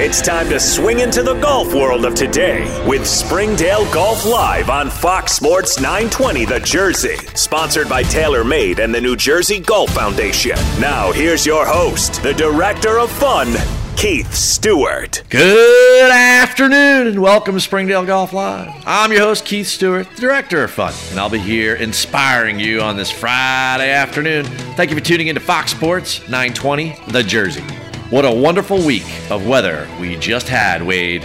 It's time to swing into the golf world of today with Springdale Golf Live on Fox Sports 920 The Jersey. Sponsored by TaylorMade and the New Jersey Golf Foundation. Now, here's your host, the Director of Fun, Keith Stewart. Good afternoon and welcome to Springdale Golf Live. I'm your host, Keith Stewart, the Director of Fun, and I'll be here inspiring you on this Friday afternoon. Thank you for tuning into Fox Sports 920 The Jersey. What a wonderful week of weather we just had, Wade.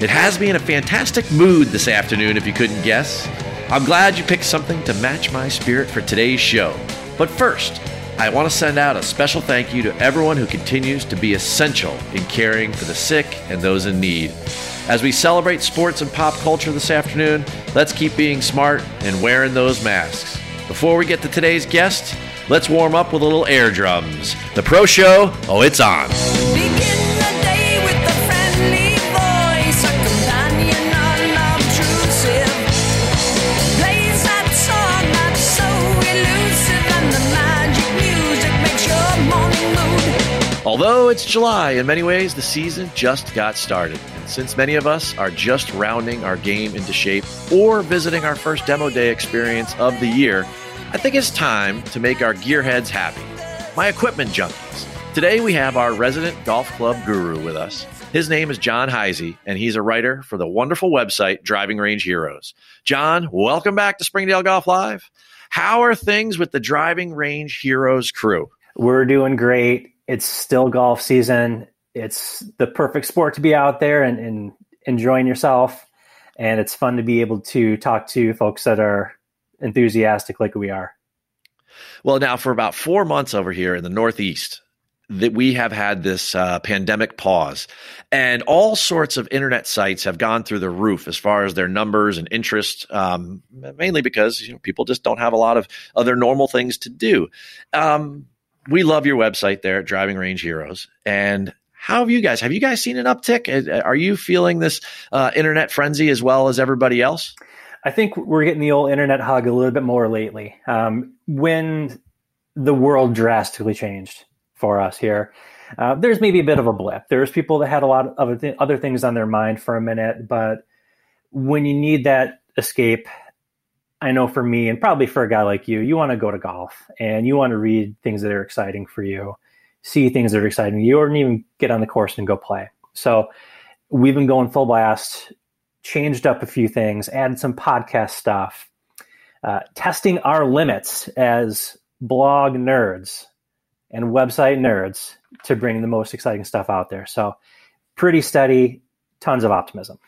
It has me in a fantastic mood this afternoon, if you couldn't guess. I'm glad you picked something to match my spirit for today's show. But first, I want to send out a special thank you to everyone who continues to be essential in caring for the sick and those in need. As we celebrate sports and pop culture this afternoon, let's keep being smart and wearing those masks. Before we get to today's guest, let's warm up with a little air drums. The Pro Show, oh, it's on. Although it's July, in many ways, the season just got started. And since many of us are just rounding our game into shape or visiting our first demo day experience of the year, I think it's time to make our gearheads happy. My equipment junkies. Today we have our resident golf club guru with us. His name is John Heise, and he's a writer for the wonderful website Driving Range Heroes. John, welcome back to Springdale Golf Live. How are things with the Driving Range Heroes crew? We're doing great. It's still golf season. It's the perfect sport to be out there and, and enjoying yourself. And it's fun to be able to talk to folks that are enthusiastic like we are. Well, now for about four months over here in the Northeast, that we have had this uh, pandemic pause, and all sorts of internet sites have gone through the roof as far as their numbers and interest. Um, mainly because you know people just don't have a lot of other normal things to do. Um, we love your website there at Driving Range Heroes, and how have you guys? Have you guys seen an uptick? Uh, Are you feeling this uh, internet frenzy as well as everybody else? I think we're getting the old internet hug a little bit more lately. Um, when the world drastically changed for us here, uh, there's maybe a bit of a blip. There's people that had a lot of other things on their mind for a minute, but when you need that escape, I know for me and probably for a guy like you, you want to go to golf and you want to read things that are exciting for you, see things that are exciting you, or even get on the course and go play. So we've been going full blast changed up a few things, added some podcast stuff, uh, testing our limits as blog nerds and website nerds to bring the most exciting stuff out there. So, pretty steady, tons of optimism.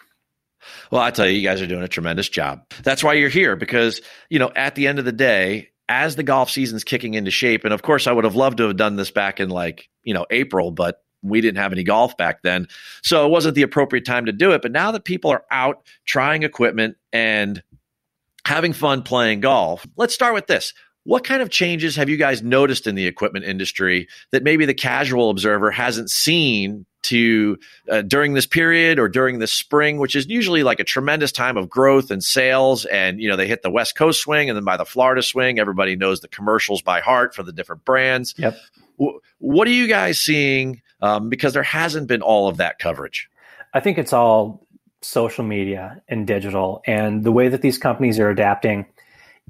Well, I tell you, you guys are doing a tremendous job. That's why you're here because, you know, at the end of the day, as the golf season's kicking into shape, and of course, I would have loved to have done this back in like, you know, April, but we didn't have any golf back then. So it wasn't the appropriate time to do it. But now that people are out trying equipment and having fun playing golf, let's start with this. What kind of changes have you guys noticed in the equipment industry that maybe the casual observer hasn't seen to uh, during this period or during the spring, which is usually like a tremendous time of growth and sales. And, you know, they hit the West Coast swing and then by the Florida swing, everybody knows the commercials by heart for the different brands. Yep. W- what are you guys seeing? Um, because there hasn't been all of that coverage. I think it's all social media and digital and the way that these companies are adapting.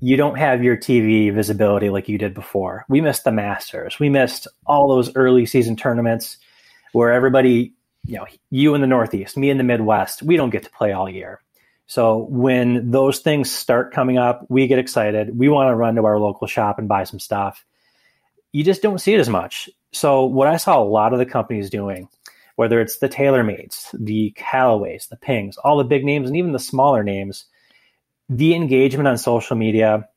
You don't have your TV visibility like you did before. We missed the Masters. We missed all those early season tournaments where everybody, you know, you in the Northeast, me in the Midwest, we don't get to play all year. So when those things start coming up, we get excited. We want to run to our local shop and buy some stuff. You just don't see it as much. So what I saw a lot of the companies doing, whether it's the TaylorMades, the Callaways, the Pings, all the big names, and even the smaller names, the engagement on social media,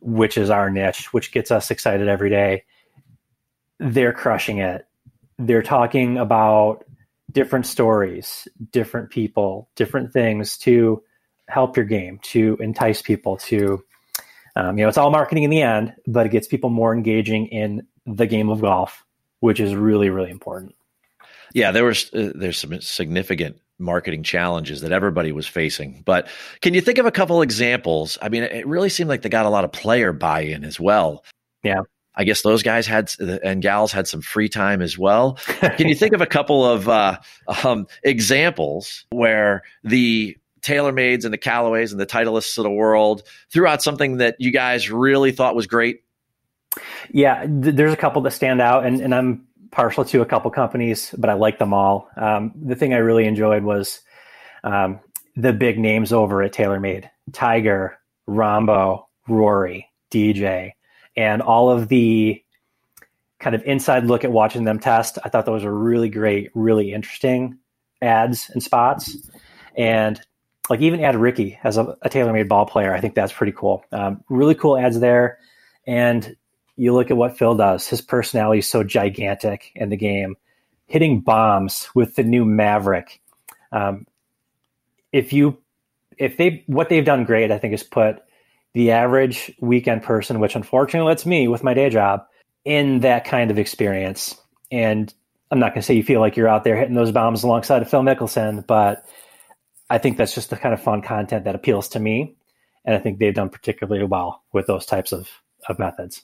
which is our niche, which gets us excited every day, they're crushing it. They're talking about different stories, different people, different things to help your game, to entice people to, um, you know, it's all marketing in the end, but it gets people more engaging in the game of golf, which is really, really important. Yeah, there was uh, there's some significant marketing challenges that everybody was facing. But can you think of a couple examples? I mean, it really seemed like they got a lot of player buy-in as well. Yeah. I guess those guys had and gals had some free time as well. Can you think of a couple of uh, um, examples where the TaylorMades and the Callaways and the Titleists of the world threw out something that you guys really thought was great? Yeah, th- there's a couple that stand out, and, and I'm partial to a couple companies, but I like them all. Um, the thing I really enjoyed was um, the big names over at TaylorMade Tiger, Rambo, Rory, DJ, and all of the kind of inside look at watching them test. I thought those were really great, really interesting ads and spots. And like even add Ricky as a, a TaylorMade ball player. I think that's pretty cool. Um, really cool ads there. And you look at what Phil does. His personality is so gigantic in the game, hitting bombs with the new Mavrik. Um, if you, if they, what they've done great, I think, is put the average weekend person, which unfortunately that's me with my day job, in that kind of experience. And I'm not going to say you feel like you're out there hitting those bombs alongside of Phil Mickelson, but I think that's just the kind of fun content that appeals to me. And I think they've done particularly well with those types of, of methods.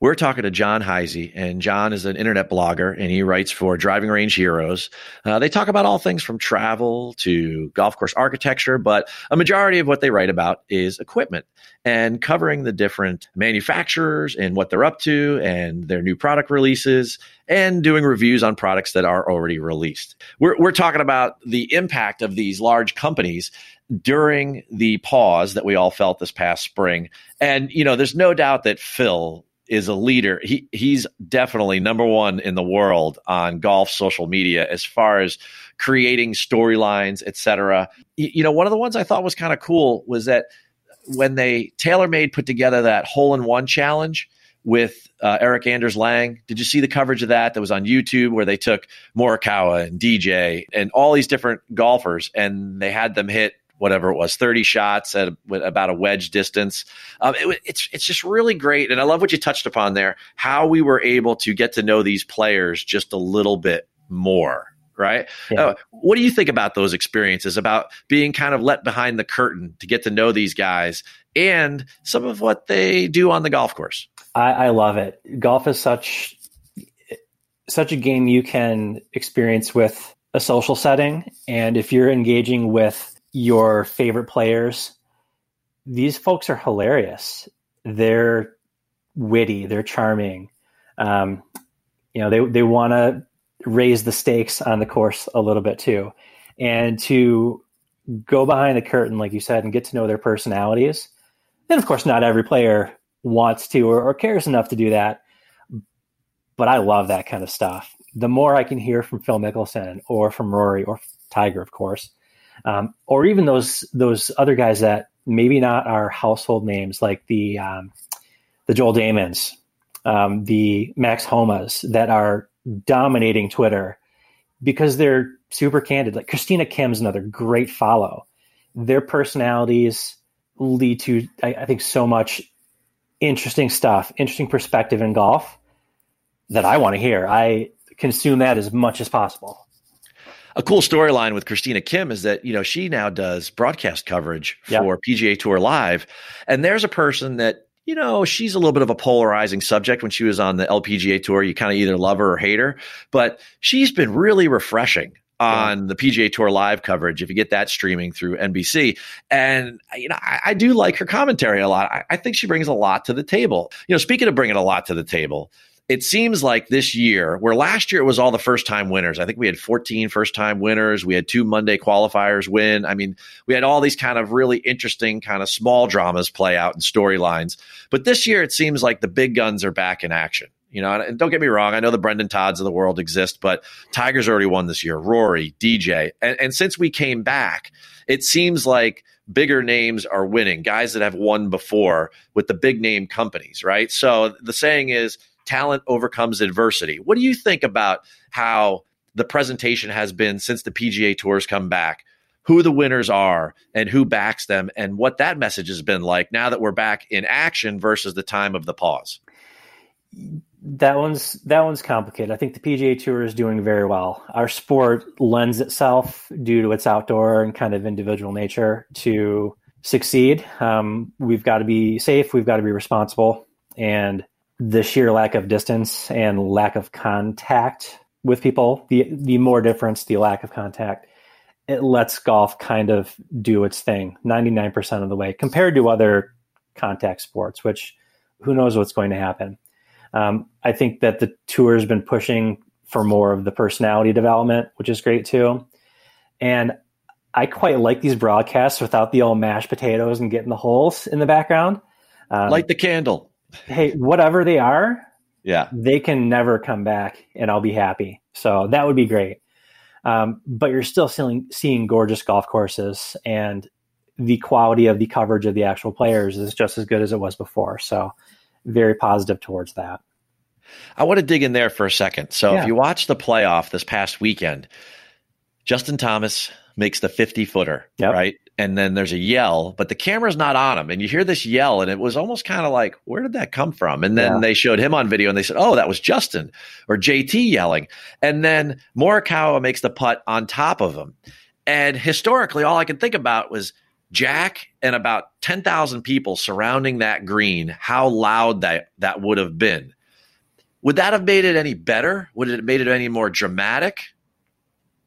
We're talking to John Heise, and John is an internet blogger and he writes for Driving Range Heroes. Uh, they talk about all things from travel to golf course architecture, but a majority of what they write about is equipment and covering the different manufacturers and what they're up to and their new product releases and doing reviews on products that are already released. We're, we're talking about the impact of these large companies during the pause that we all felt this past spring. And, you know, there's no doubt that Phil is a leader. He he's definitely number one in the world on golf social media as far as creating storylines, etc. You, know, one of the ones I thought was kind of cool was that when they TaylorMade put together that hole in one challenge with uh, Erik Anders Lang. Did you see the coverage of that that was on YouTube where they took Morikawa and DJ and all these different golfers and they had them hit whatever it was, 30 shots at about a wedge distance. Um, it, it's, it's just really great. And I love what you touched upon there, how we were able to get to know these players just a little bit more. Right. Yeah. Uh, what do you think about those experiences, about being kind of let behind the curtain to get to know these guys and some of what they do on the golf course? I, I love it. Golf is such such a game you can experience with a social setting. And if you're engaging with your favorite players. These folks are hilarious. They're witty. They're charming. Um, you know, they they want to raise the stakes on the course a little bit too, and to go behind the curtain, like you said, and get to know their personalities. And of course, not every player wants to or, or cares enough to do that. But I love that kind of stuff. The more I can hear from Phil Mickelson or from Rory or Tiger, of course, um, or even those those other guys that maybe not are household names like the um, the Joel Dahmens, um, the Max Homas that are dominating Twitter because they're super candid. Like Christina Kim's another great follow. Their personalities lead to, I, I think, so much interesting stuff, interesting perspective in golf that I want to hear. I consume that as much as possible a cool storyline with Christina Kim is that, you know, she now does broadcast coverage for PGA Tour Live. And there's a person that, you know, she's a little bit of a polarizing subject when she was on the LPGA Tour. You kind of either love her or hate her, but she's been really refreshing on yeah. the PGA Tour live coverage if you get that streaming through NBC. And you know, I, I do like her commentary a lot. I, I, think she brings a lot to the table. You know, speaking of bringing a lot to the table, it seems like this year, where last year it was all the first time winners. I think we had 14 first time winners. We had two Monday qualifiers win. I mean, we had all these kind of really interesting, kind of small dramas play out and storylines. But this year, it seems like the big guns are back in action. You know, and don't get me wrong, I know the Brendon Todds of the world exist, but Tiger's already won this year, Rory, DJ. And, and since we came back, it seems like bigger names are winning, guys that have won before with the big name companies, right? So the saying is, talent overcomes adversity. What do you think about how the presentation has been since the PGA Tours come back? Who the winners are and who backs them, and what that message has been like now that we're back in action versus the time of the pause. That one's that one's complicated. I think the PGA Tour is doing very well. Our sport lends itself, due to its outdoor and kind of individual nature, to succeed. Um, we've got to be safe. We've got to be responsible, and the sheer lack of distance and lack of contact with people, the the more difference, the lack of contact, it lets golf kind of do its thing 99% of the way compared to other contact sports, which who knows what's going to happen. Um, I think that the tour has been pushing for more of the personality development, which is great too. And I quite like these broadcasts without the old mashed potatoes and getting the holes in the background. Um, Light the candle. Hey, whatever they are, Yeah. they can never come back and I'll be happy. So that would be great. Um, but you're still seeing, seeing gorgeous golf courses and the quality of the coverage of the actual players is just as good as it was before. So very positive towards that. I want to dig in there for a second. So Yeah. if you watch the playoff this past weekend, Justin Thomas makes the 50 footer, Yep. right? And then there's a yell, but the camera's not on him. And you hear this yell, and it was almost kind of like, where did that come from? And then Yeah. they showed him on video and they said, oh, that was Justin or JT yelling. And then Morikawa makes the putt on top of him. And historically, all I could think about was Jack and about 10,000 people surrounding that green, how loud that, that would have been. Would that have made it any better? Would it have made it any more dramatic?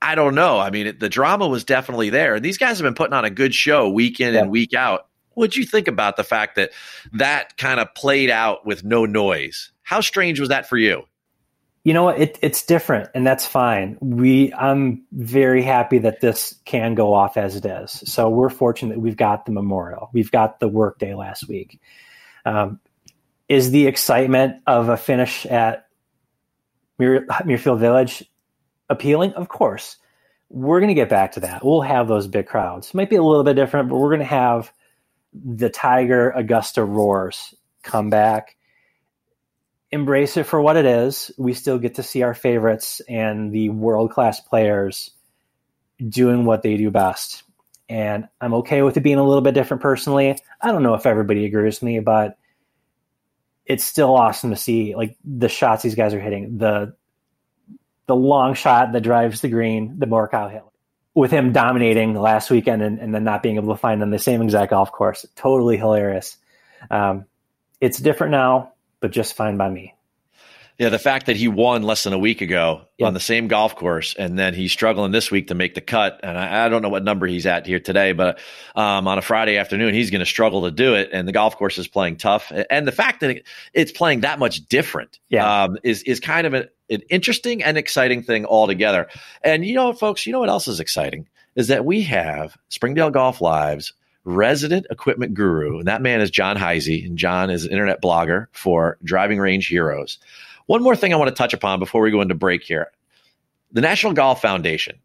I don't know. I mean, it, the drama was definitely there. And these guys have been putting on a good show week in Yeah. and week out. What'd you think about the fact that that kind of played out with no noise? How strange was that for you? You know what? It, it's different, and that's fine. We, I'm very happy that this can go off as it is. So we're fortunate that we've got the memorial, we've got the workday last week. Um, is the excitement of a finish at Muir, Muirfield Village appealing? Of course. We're going to get back to that. We'll have those big crowds. Might be a little bit different, but we're going to have the Tiger Augusta roars come back embrace it for what it is. We still get to see our favorites and the world class players doing what they do best. And I'm okay with it being a little bit different personally. I don't know if everybody agrees with me, but it's still awesome to see like the shots these guys are hitting. The the long shot that drives the green, the Morikawa hit. With him dominating last weekend and, and then not being able to find on the same exact golf course. Totally hilarious. Um, it's different now but just fine by me. Yeah, the fact that he won less than a week ago Yeah. on the same golf course, and then he's struggling this week to make the cut. And I, I don't know what number he's at here today, but um, on a Friday afternoon, he's going to struggle to do it. And the golf course is playing tough, and the fact that it's playing that much different Yeah. um, is is kind of a, an interesting and exciting thing altogether. And you know folks, you know what else is exciting is that we have Springdale Golf Lives resident equipment guru, and that man is John Heise, and John is an internet blogger for Driving Range Heroes. One more thing I want to touch upon before we go into break here. The National Golf Foundation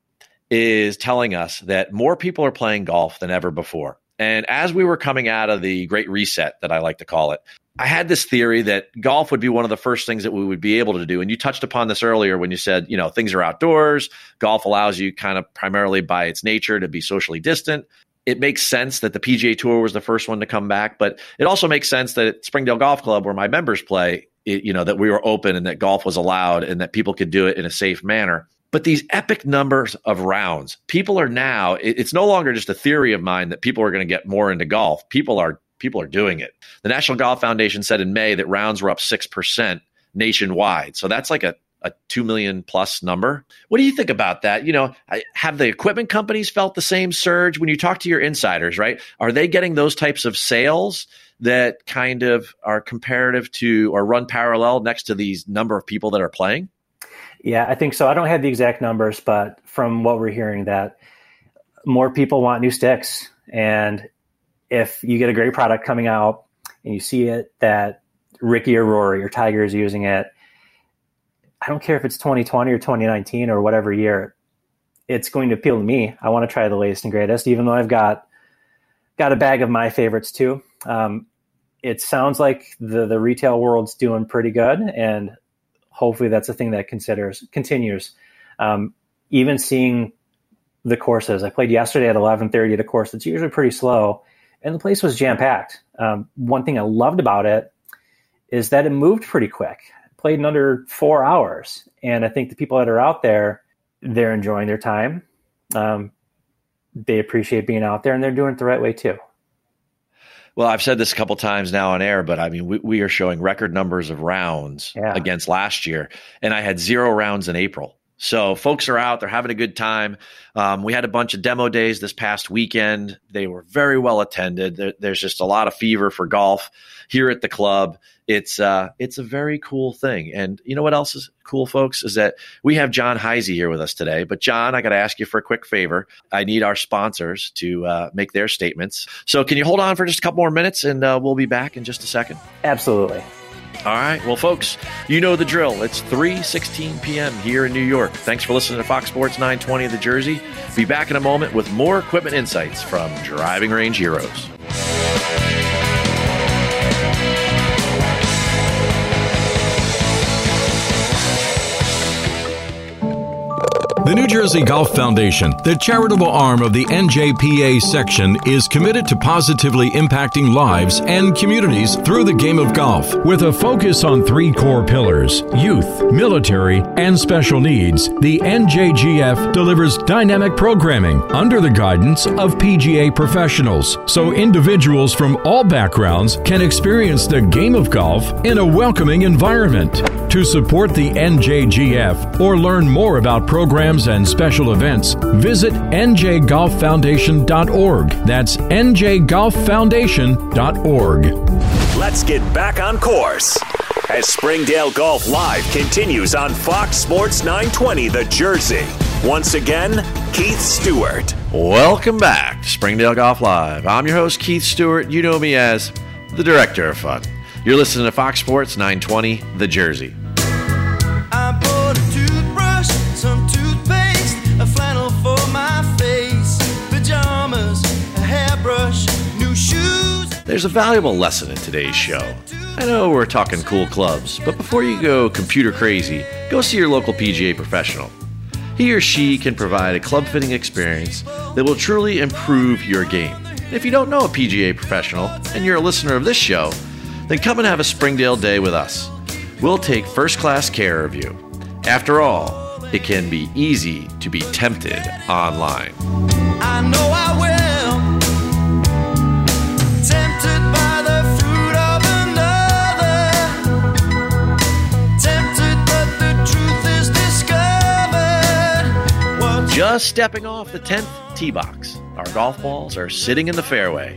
is telling us that more people are playing golf than ever before. And as we were coming out of the great reset, that I like to call it, I had this theory that golf would be one of the first things that we would be able to do. And you touched upon this earlier when you said, you know, things are outdoors. Golf allows you kind of primarily by its nature to be socially distant it makes sense that the PGA Tour was the first one to come back, but it also makes sense that at Springdale Golf Club, where my members play, it, you know, that we were open and that golf was allowed and that people could do it in a safe manner. But these epic numbers of rounds, people are now, it- it's no longer just a theory of mine that people are going to get more into golf. People are people are doing it. The National Golf Foundation said in May that rounds were up 6% nationwide. So that's like a a 2 million plus number. What do you think about that? You know, have the equipment companies felt the same surge when you talk to your insiders, right? Are they getting those types of sales that kind of are comparative to or run parallel next to these number of people that are playing? Yeah, I think so. I don't have the exact numbers, but from what we're hearing, that more people want new sticks, and if you get a great product coming out and you see it that Ricky or Rory or Tiger is using it, I don't care if it's 2020 or 2019 or whatever year, it's going to appeal to me. I want to try the latest and greatest, even though I've got got a bag of my favorites too. Um, it sounds like the the retail world's doing pretty good, and hopefully that's a thing that considers continues. Um, even seeing the courses, I played yesterday at 11:30 at a course that's usually pretty slow, and the place was jam packed. Um, one thing I loved about it is that it moved pretty quick. Played in under four hours, and I think the people that are out there, they're enjoying their time. Um, they appreciate being out there, and they're doing it the right way too. Well, I've said this a couple times now on air, but I mean, we, we are showing record numbers of rounds Yeah. against last year, and I had zero rounds in April. So folks are out; they're having a good time. Um, we had a bunch of demo days this past weekend. They were very well attended. There, there's just a lot of fever for golf here at the club. It's uh, it's a very cool thing. And you know what else is cool, folks, is that we have John Heise here with us today. But John, I got to ask you for a quick favor. I need our sponsors to uh, make their statements. So can you hold on for just a couple more minutes, and uh, we'll be back in just a second. Absolutely. All right. Well, folks, you know the drill. It's 3:16 p.m. here in New York. Thanks for listening to Fox Sports 920 of The Jersey. Be back in a moment with more equipment insights from Driving Range Heroes. The New Jersey Golf Foundation, the charitable arm of the NJPA section, is committed to positively impacting lives and communities through the game of golf. With a focus on three core pillars youth, military, and special needs, the NJGF delivers dynamic programming under the guidance of PGA professionals so individuals from all backgrounds can experience the game of golf in a welcoming environment. To support the NJGF or learn more about programs and special events, visit njgolffoundation.org. That's njgolffoundation.org. Let's get back on course as Springdale Golf Live continues on Fox Sports 920 The Jersey. Once again, Keith Stewart. Welcome back to Springdale Golf Live. I'm your host, Keith Stewart. You know me as the Director of Fun. You're listening to Fox Sports 920 The Jersey. There's a valuable lesson in today's show. I know we're talking cool clubs, but before you go computer crazy, go see your local PGA professional. He or she can provide a club fitting experience that will truly improve your game. If you don't know a PGA professional and you're a listener of this show, then come and have a Springdale day with us. We'll take first class care of you. After all, it can be easy to be tempted online. I Just stepping off the 10th tee box, our golf balls are sitting in the fairway.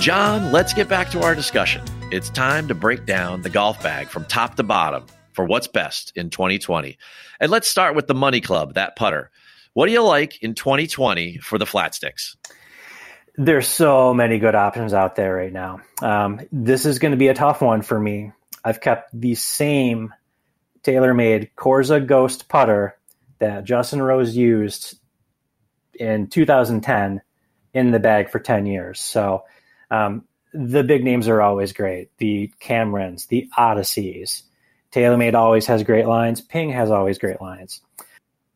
John, let's get back to our discussion. It's time to break down the golf bag from top to bottom for what's best in 2020. And let's start with the Money Club, that putter. What do you like in 2020 for the flat sticks? There's so many good options out there right now. Um, this is going to be a tough one for me. I've kept the same TaylorMade Corza Ghost putter that Justin Rose used in 2010 in the bag for 10 years. So um, the big names are always great. The Camerons, the Odysseys. TaylorMade always has great lines. Ping has always great lines.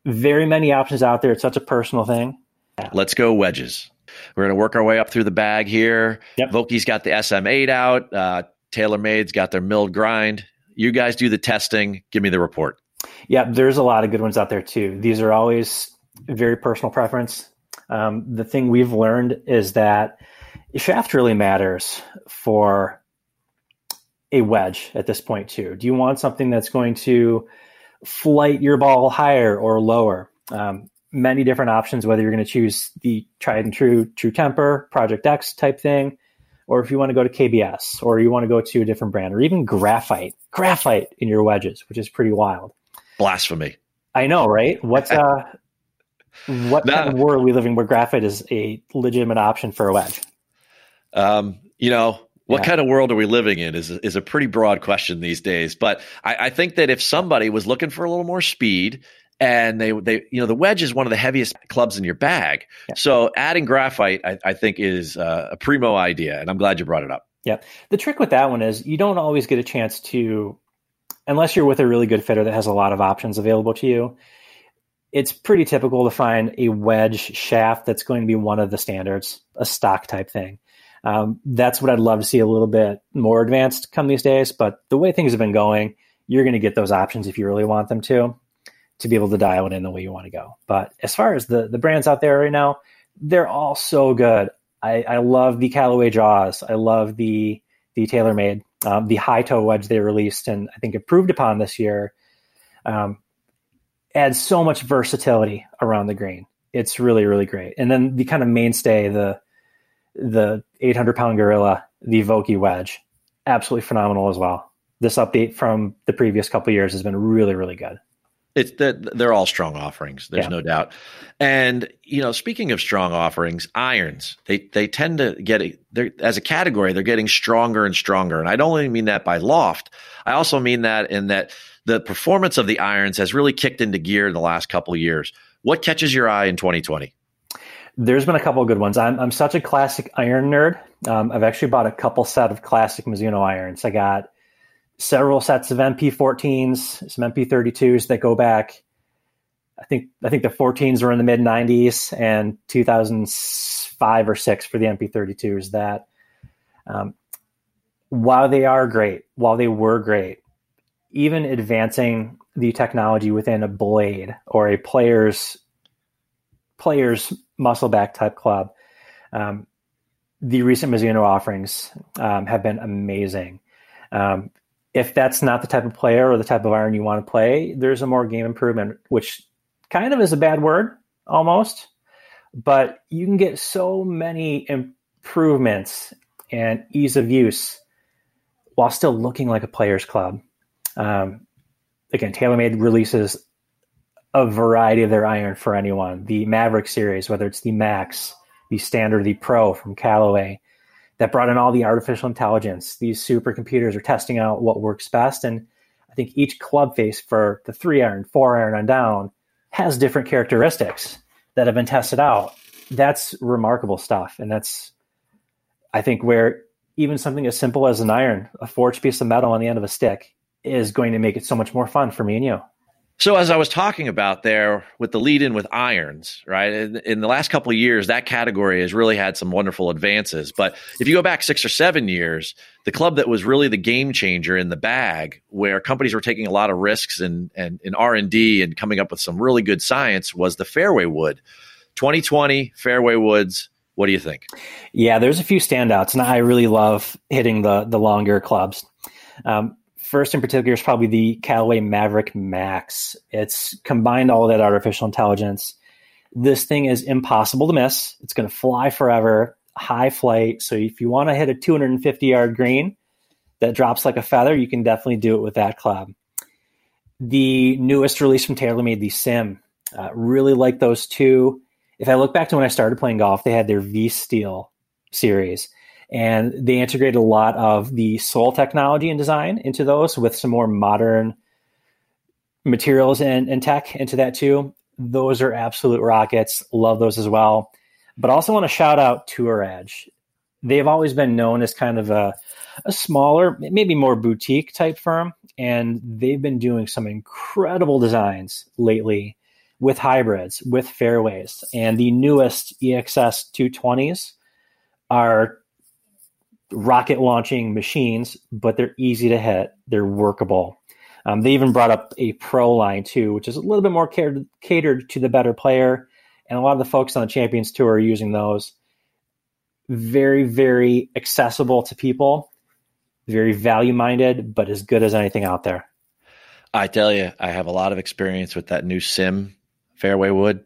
Very many options out there. It's such a personal thing. Let's go wedges. We're going to work our way up through the bag here. Yep. Vokey's got the SM8 out. Uh, TaylorMade's got their milled grind. You guys do the testing. Give me the report. Yeah, there's a lot of good ones out there too. These are always very personal preference. Um, the thing we've learned is that shaft really matters for a wedge at this point too. Do you want something that's going to flight your ball higher or lower? Um, many different options, whether you're going to choose the tried and true True Temper, Project X type thing, or if you want to go to KBS, or you want to go to a different brand, or even graphite, graphite in your wedges, which is pretty wild. Blasphemy. I know, right? What's uh, what No. kind of world are we living where graphite is a legitimate option for a wedge? Um, you know, what Yeah. kind of world are we living in is is a pretty broad question these days. But I, I think that if somebody was looking for a little more speed and they they you know the wedge is one of the heaviest clubs in your bag, Yeah. so adding graphite I, I think is uh, a primo idea, and I'm glad you brought it up. Yeah. The trick with that one is you don't always get a chance to, unless you're with a really good fitter that has a lot of options available to you. It's pretty typical to find a wedge shaft that's going to be one of the standards, a stock type thing. Um, that's what I'd love to see a little bit more advanced come these days. But the way things have been going, you're going to get those options if you really want them to, to be able to dial it in the way you want to go. But as far as the the brands out there right now, they're all so good. I, I love the Callaway Jaws. I love the the TaylorMade, um, the high toe wedge they released and I think improved upon this year. Um, adds so much versatility around the green. It's really really great. And then the kind of mainstay, the the 800 pound gorilla, the Vokey wedge, absolutely phenomenal as well. This update from the previous couple years has been really really good. It's they're, they're all strong offerings. There's Yeah. no doubt. And you know, speaking of strong offerings, irons they they tend to get they're as a category they're getting stronger and stronger. And I don't only mean that by loft. I also mean that in that the performance of the irons has really kicked into gear in the last couple of years. What catches your eye in 2020? There's been a couple of good ones. I'm, I'm such a classic iron nerd. Um, I've actually bought a couple set of classic Mizuno irons. I got several sets of MP14s, some MP32s that go back. I think I think the 14s were in the mid 90s and 2005 or six for the MP32s. That um, while they are great, while they were great, even advancing the technology within a blade or a player's player's muscle back type club. Um, the recent Mizuno offerings um, have been amazing. Um, if that's not the type of player or the type of iron you want to play, there's a more game improvement, which kind of is a bad word almost, but you can get so many improvements and ease of use while still looking like a player's club. Um, again, TaylorMade releases a variety of their iron for anyone. The Mavrik series, whether it's the Max, the Standard, the Pro from Callaway, that brought in all the artificial intelligence. These supercomputers are testing out what works best. And I think each club face for the three iron, four iron, and down has different characteristics that have been tested out. That's remarkable stuff. And that's, I think, where even something as simple as an iron, a forged piece of metal on the end of a stick, is going to make it so much more fun for me and you. So as I was talking about there with the lead in with irons, right? In, in the last couple of years, that category has really had some wonderful advances. But if you go back six or seven years, the club that was really the game changer in the bag, where companies were taking a lot of risks and and in R and D and coming up with some really good science, was the fairway wood. 2020 fairway woods. What do you think? Yeah, there's a few standouts, and I really love hitting the the longer clubs. Um, first, in particular, is probably the Callaway Mavrik Max. It's combined all that artificial intelligence. This thing is impossible to miss. It's going to fly forever, high flight. So if you want to hit a 250 yard green that drops like a feather, you can definitely do it with that club. The newest release from TaylorMade, the Sim, uh, really like those two. If I look back to when I started playing golf, they had their V Steel series, and they integrated a lot of the Sole technology and design into those with some more modern materials and, and tech into that too. Those are absolute rockets. Love those as well. But also want to shout out Tour Edge. They've always been known as kind of a, a smaller, maybe more boutique type firm, and they've been doing some incredible designs lately with hybrids, with fairways, and the newest EXS 220s are rocket launching machines, but they're easy to hit. They're workable. Um, they even brought up a pro line too, which is a little bit more catered, catered to the better player. And a lot of the folks on the Champions Tour are using those. Very, very accessible to people, very value minded, but as good as anything out there. I tell you, I have a lot of experience with that new sim fairway wood.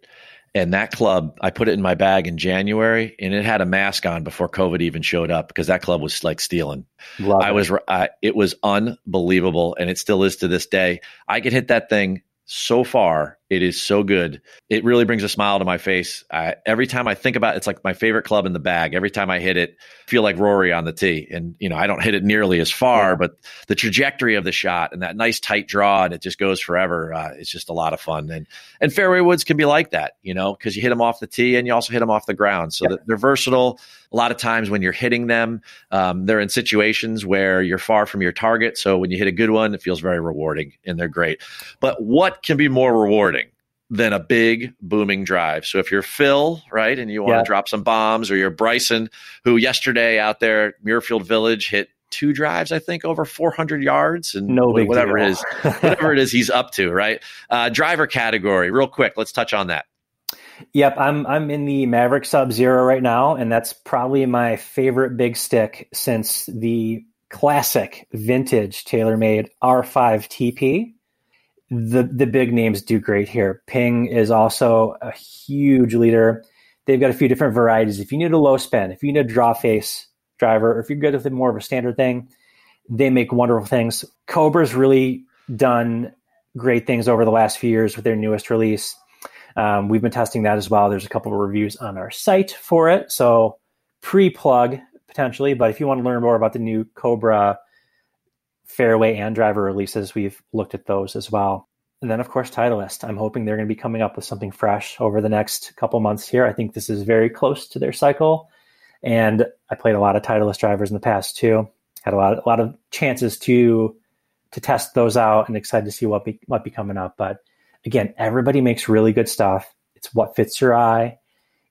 And that club, I put it in my bag in January, and it had a mask on before COVID even showed up because that club was like stealing. Love I it. was, uh, it was unbelievable, and it still is to this day. I could hit that thing so far. It is so good. It really brings a smile to my face. I, every time I think about it, it's like my favorite club in the bag. Every time I hit it, I feel like Rory on the tee. And, you know, I don't hit it nearly as far, Yeah. but the trajectory of the shot and that nice tight draw and it just goes forever. Uh, it's just a lot of fun. And, and fairway woods can be like that, you know, because you hit them off the tee and you also hit them off the ground. So that they're versatile. A lot of times when you're hitting them, um, they're in situations where you're far from your target. So when you hit a good one, it feels very rewarding and they're great. But what can be more rewarding than a big booming drive? So if you're Phil, right, and you want Yeah. to drop some bombs, or you're Bryson, who yesterday out there at Muirfield Village hit two drives, I think, over 400 yards and No whatever deal. it is, whatever it is he's up to, right? Uh, driver category, real quick, let's touch on that. Yep, I'm I'm in the Mavrik Sub Zero right now, and that's probably my favorite big stick since the classic vintage TaylorMade R5 TP. The the big names do great here. Ping is also a huge leader. They've got a few different varieties. If you need a low spin, if you need a draw face driver, or if you're good with more of a standard thing, they make wonderful things. Cobra's really done great things over the last few years with their newest release. Um, we've been testing that as well. There's a couple of reviews on our site for it. So pre plug potentially, but if you want to learn more about the new Cobra fairway and driver releases, we've looked at those as well. And then, of course, Titleist. I'm hoping they're going to be coming up with something fresh over the next couple months here. I think this is very close to their cycle. And I played a lot of Titleist drivers in the past too. Had a lot, a lot of chances to to test those out, and excited to see what be, what be coming up. But again, everybody makes really good stuff. It's what fits your eye.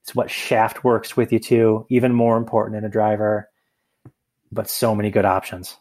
It's what shaft works with you too. Even more important in a driver, but so many good options.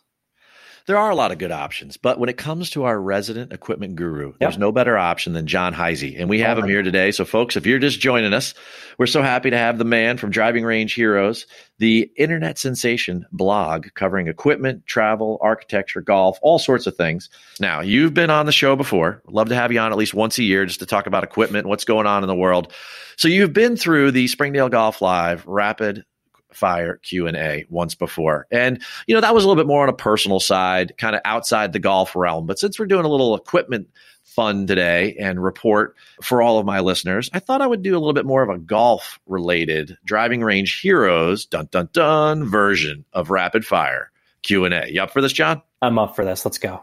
There are a lot of good options, but when it comes to our resident equipment guru, there's no better option than John Heise. And we have him here today. So, folks, if you're just joining us, we're so happy to have the man from Driving Range Heroes, the internet sensation blog covering equipment, travel, architecture, golf, all sorts of things. Now, you've been on the show before. Love to have you on at least once a year just to talk about equipment, what's going on in the world. So, you've been through the Springdale Golf Live Rapid fire q&a once before and you know that was a little bit more on a personal side kind of outside the golf realm but since we're doing a little equipment fun today and report for all of my listeners i thought i would do a little bit more of a golf related driving range heroes dun dun dun version of rapid fire q&a you up for this john I'm up for this. Let's go.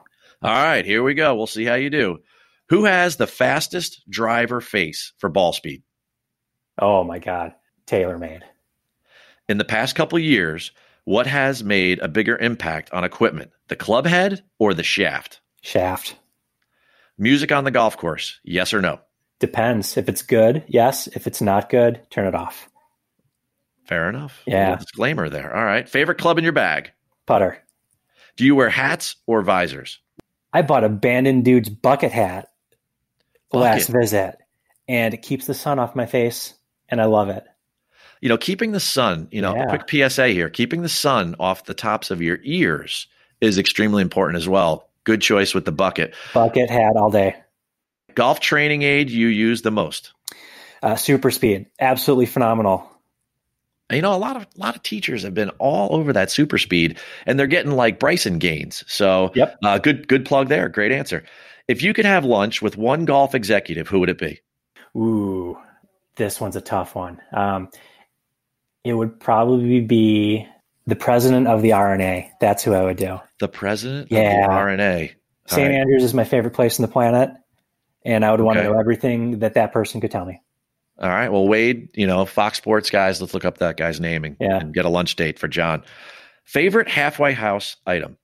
all right here we go we'll see how you do who has the fastest driver face for ball speed Oh my God. TaylorMade. In the past couple years, what has made a bigger impact on equipment, the club head or the shaft? Shaft. Music on the golf course, yes or no? Depends. If it's good, yes. If it's not good, turn it off. Fair enough. Yeah. Disclaimer there. All right. Favorite club in your bag? Putter. Do you wear hats or visors? I bought a Bandon Dunes bucket hat last visit, and it keeps the sun off my face, and I love it. You know, keeping the sun, you know, Yeah. quick PSA here, keeping the sun off the tops of your ears is extremely important as well. Good choice with the bucket. Bucket hat all day. Golf training aid you use the most? Uh, super speed. Absolutely phenomenal. You know, a lot of a lot of teachers have been all over that super speed, and they're getting like Bryson gains. So, Yep. uh, good good plug there. Great answer. If you could have lunch with one golf executive, who would it be? Ooh, this one's a tough one. Um, it would probably be the president of the R&A. That's who I would do. The president Yeah. of the R&A. All St. right. Andrews is my favorite place on the planet, and I would want to know everything that that person could tell me. All right. Well, Wade, you know, Fox Sports guys, let's look up that guy's name and, Yeah. and get a lunch date for John. Favorite halfway house item?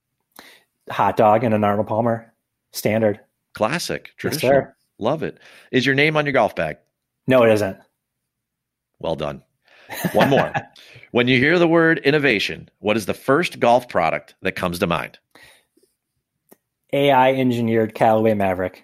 Hot dog and an Arnold Palmer, standard. Classic, Yes, traditional. sir. Love it. Is your name on your golf bag? No, it isn't. Well done. One more. when you hear the word innovation, what is the first golf product that comes to mind? AI engineered Callaway Mavrik.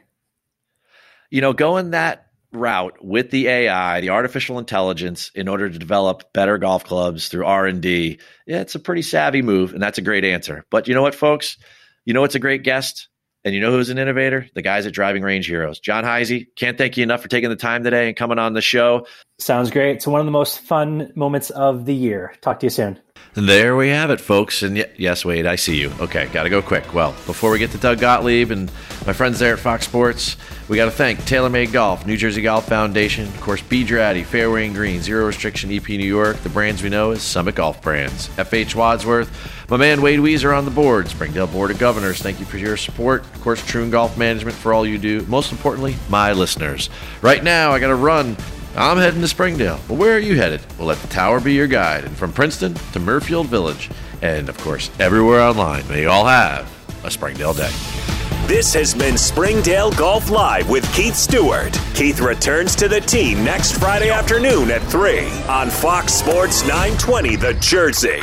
You know, going that route with the AI, the artificial intelligence, in order to develop better golf clubs through R and D, yeah, it's a pretty savvy move, and that's a great answer. But you know what, folks? You know it's a great guest, and you know who's an innovator? The guys at Driving Range Heroes. John Heise, can't thank you enough for taking the time today and coming on the show. Sounds great. It's one of the most fun moments of the year. Talk to you soon. There we have it, folks. And y- yes, Wade, I see you. Okay, got to go quick. Well, before we get to Doug Gottlieb and my friends there at Fox Sports, we got to thank TaylorMade Golf, New Jersey Golf Foundation, of course, B. Draddy, Fairway and Green, Zero Restriction EP New York. The brands we know as Summit Golf Brands, FH Wadsworth, my man Wade Weezer on the board, Springdale Board of Governors. Thank you for your support. Of course, Troon Golf Management for all you do. Most importantly, my listeners. Right now, I got to run. I'm heading to Springdale. But where are you headed? We'll let the tower be your guide. And from Princeton to Muirfield Village, and of course, everywhere online, may you all have a Springdale day. This has been Springdale Golf Live with Keith Stewart. Keith returns to the team next Friday afternoon at 3 on Fox Sports 920 The Jersey.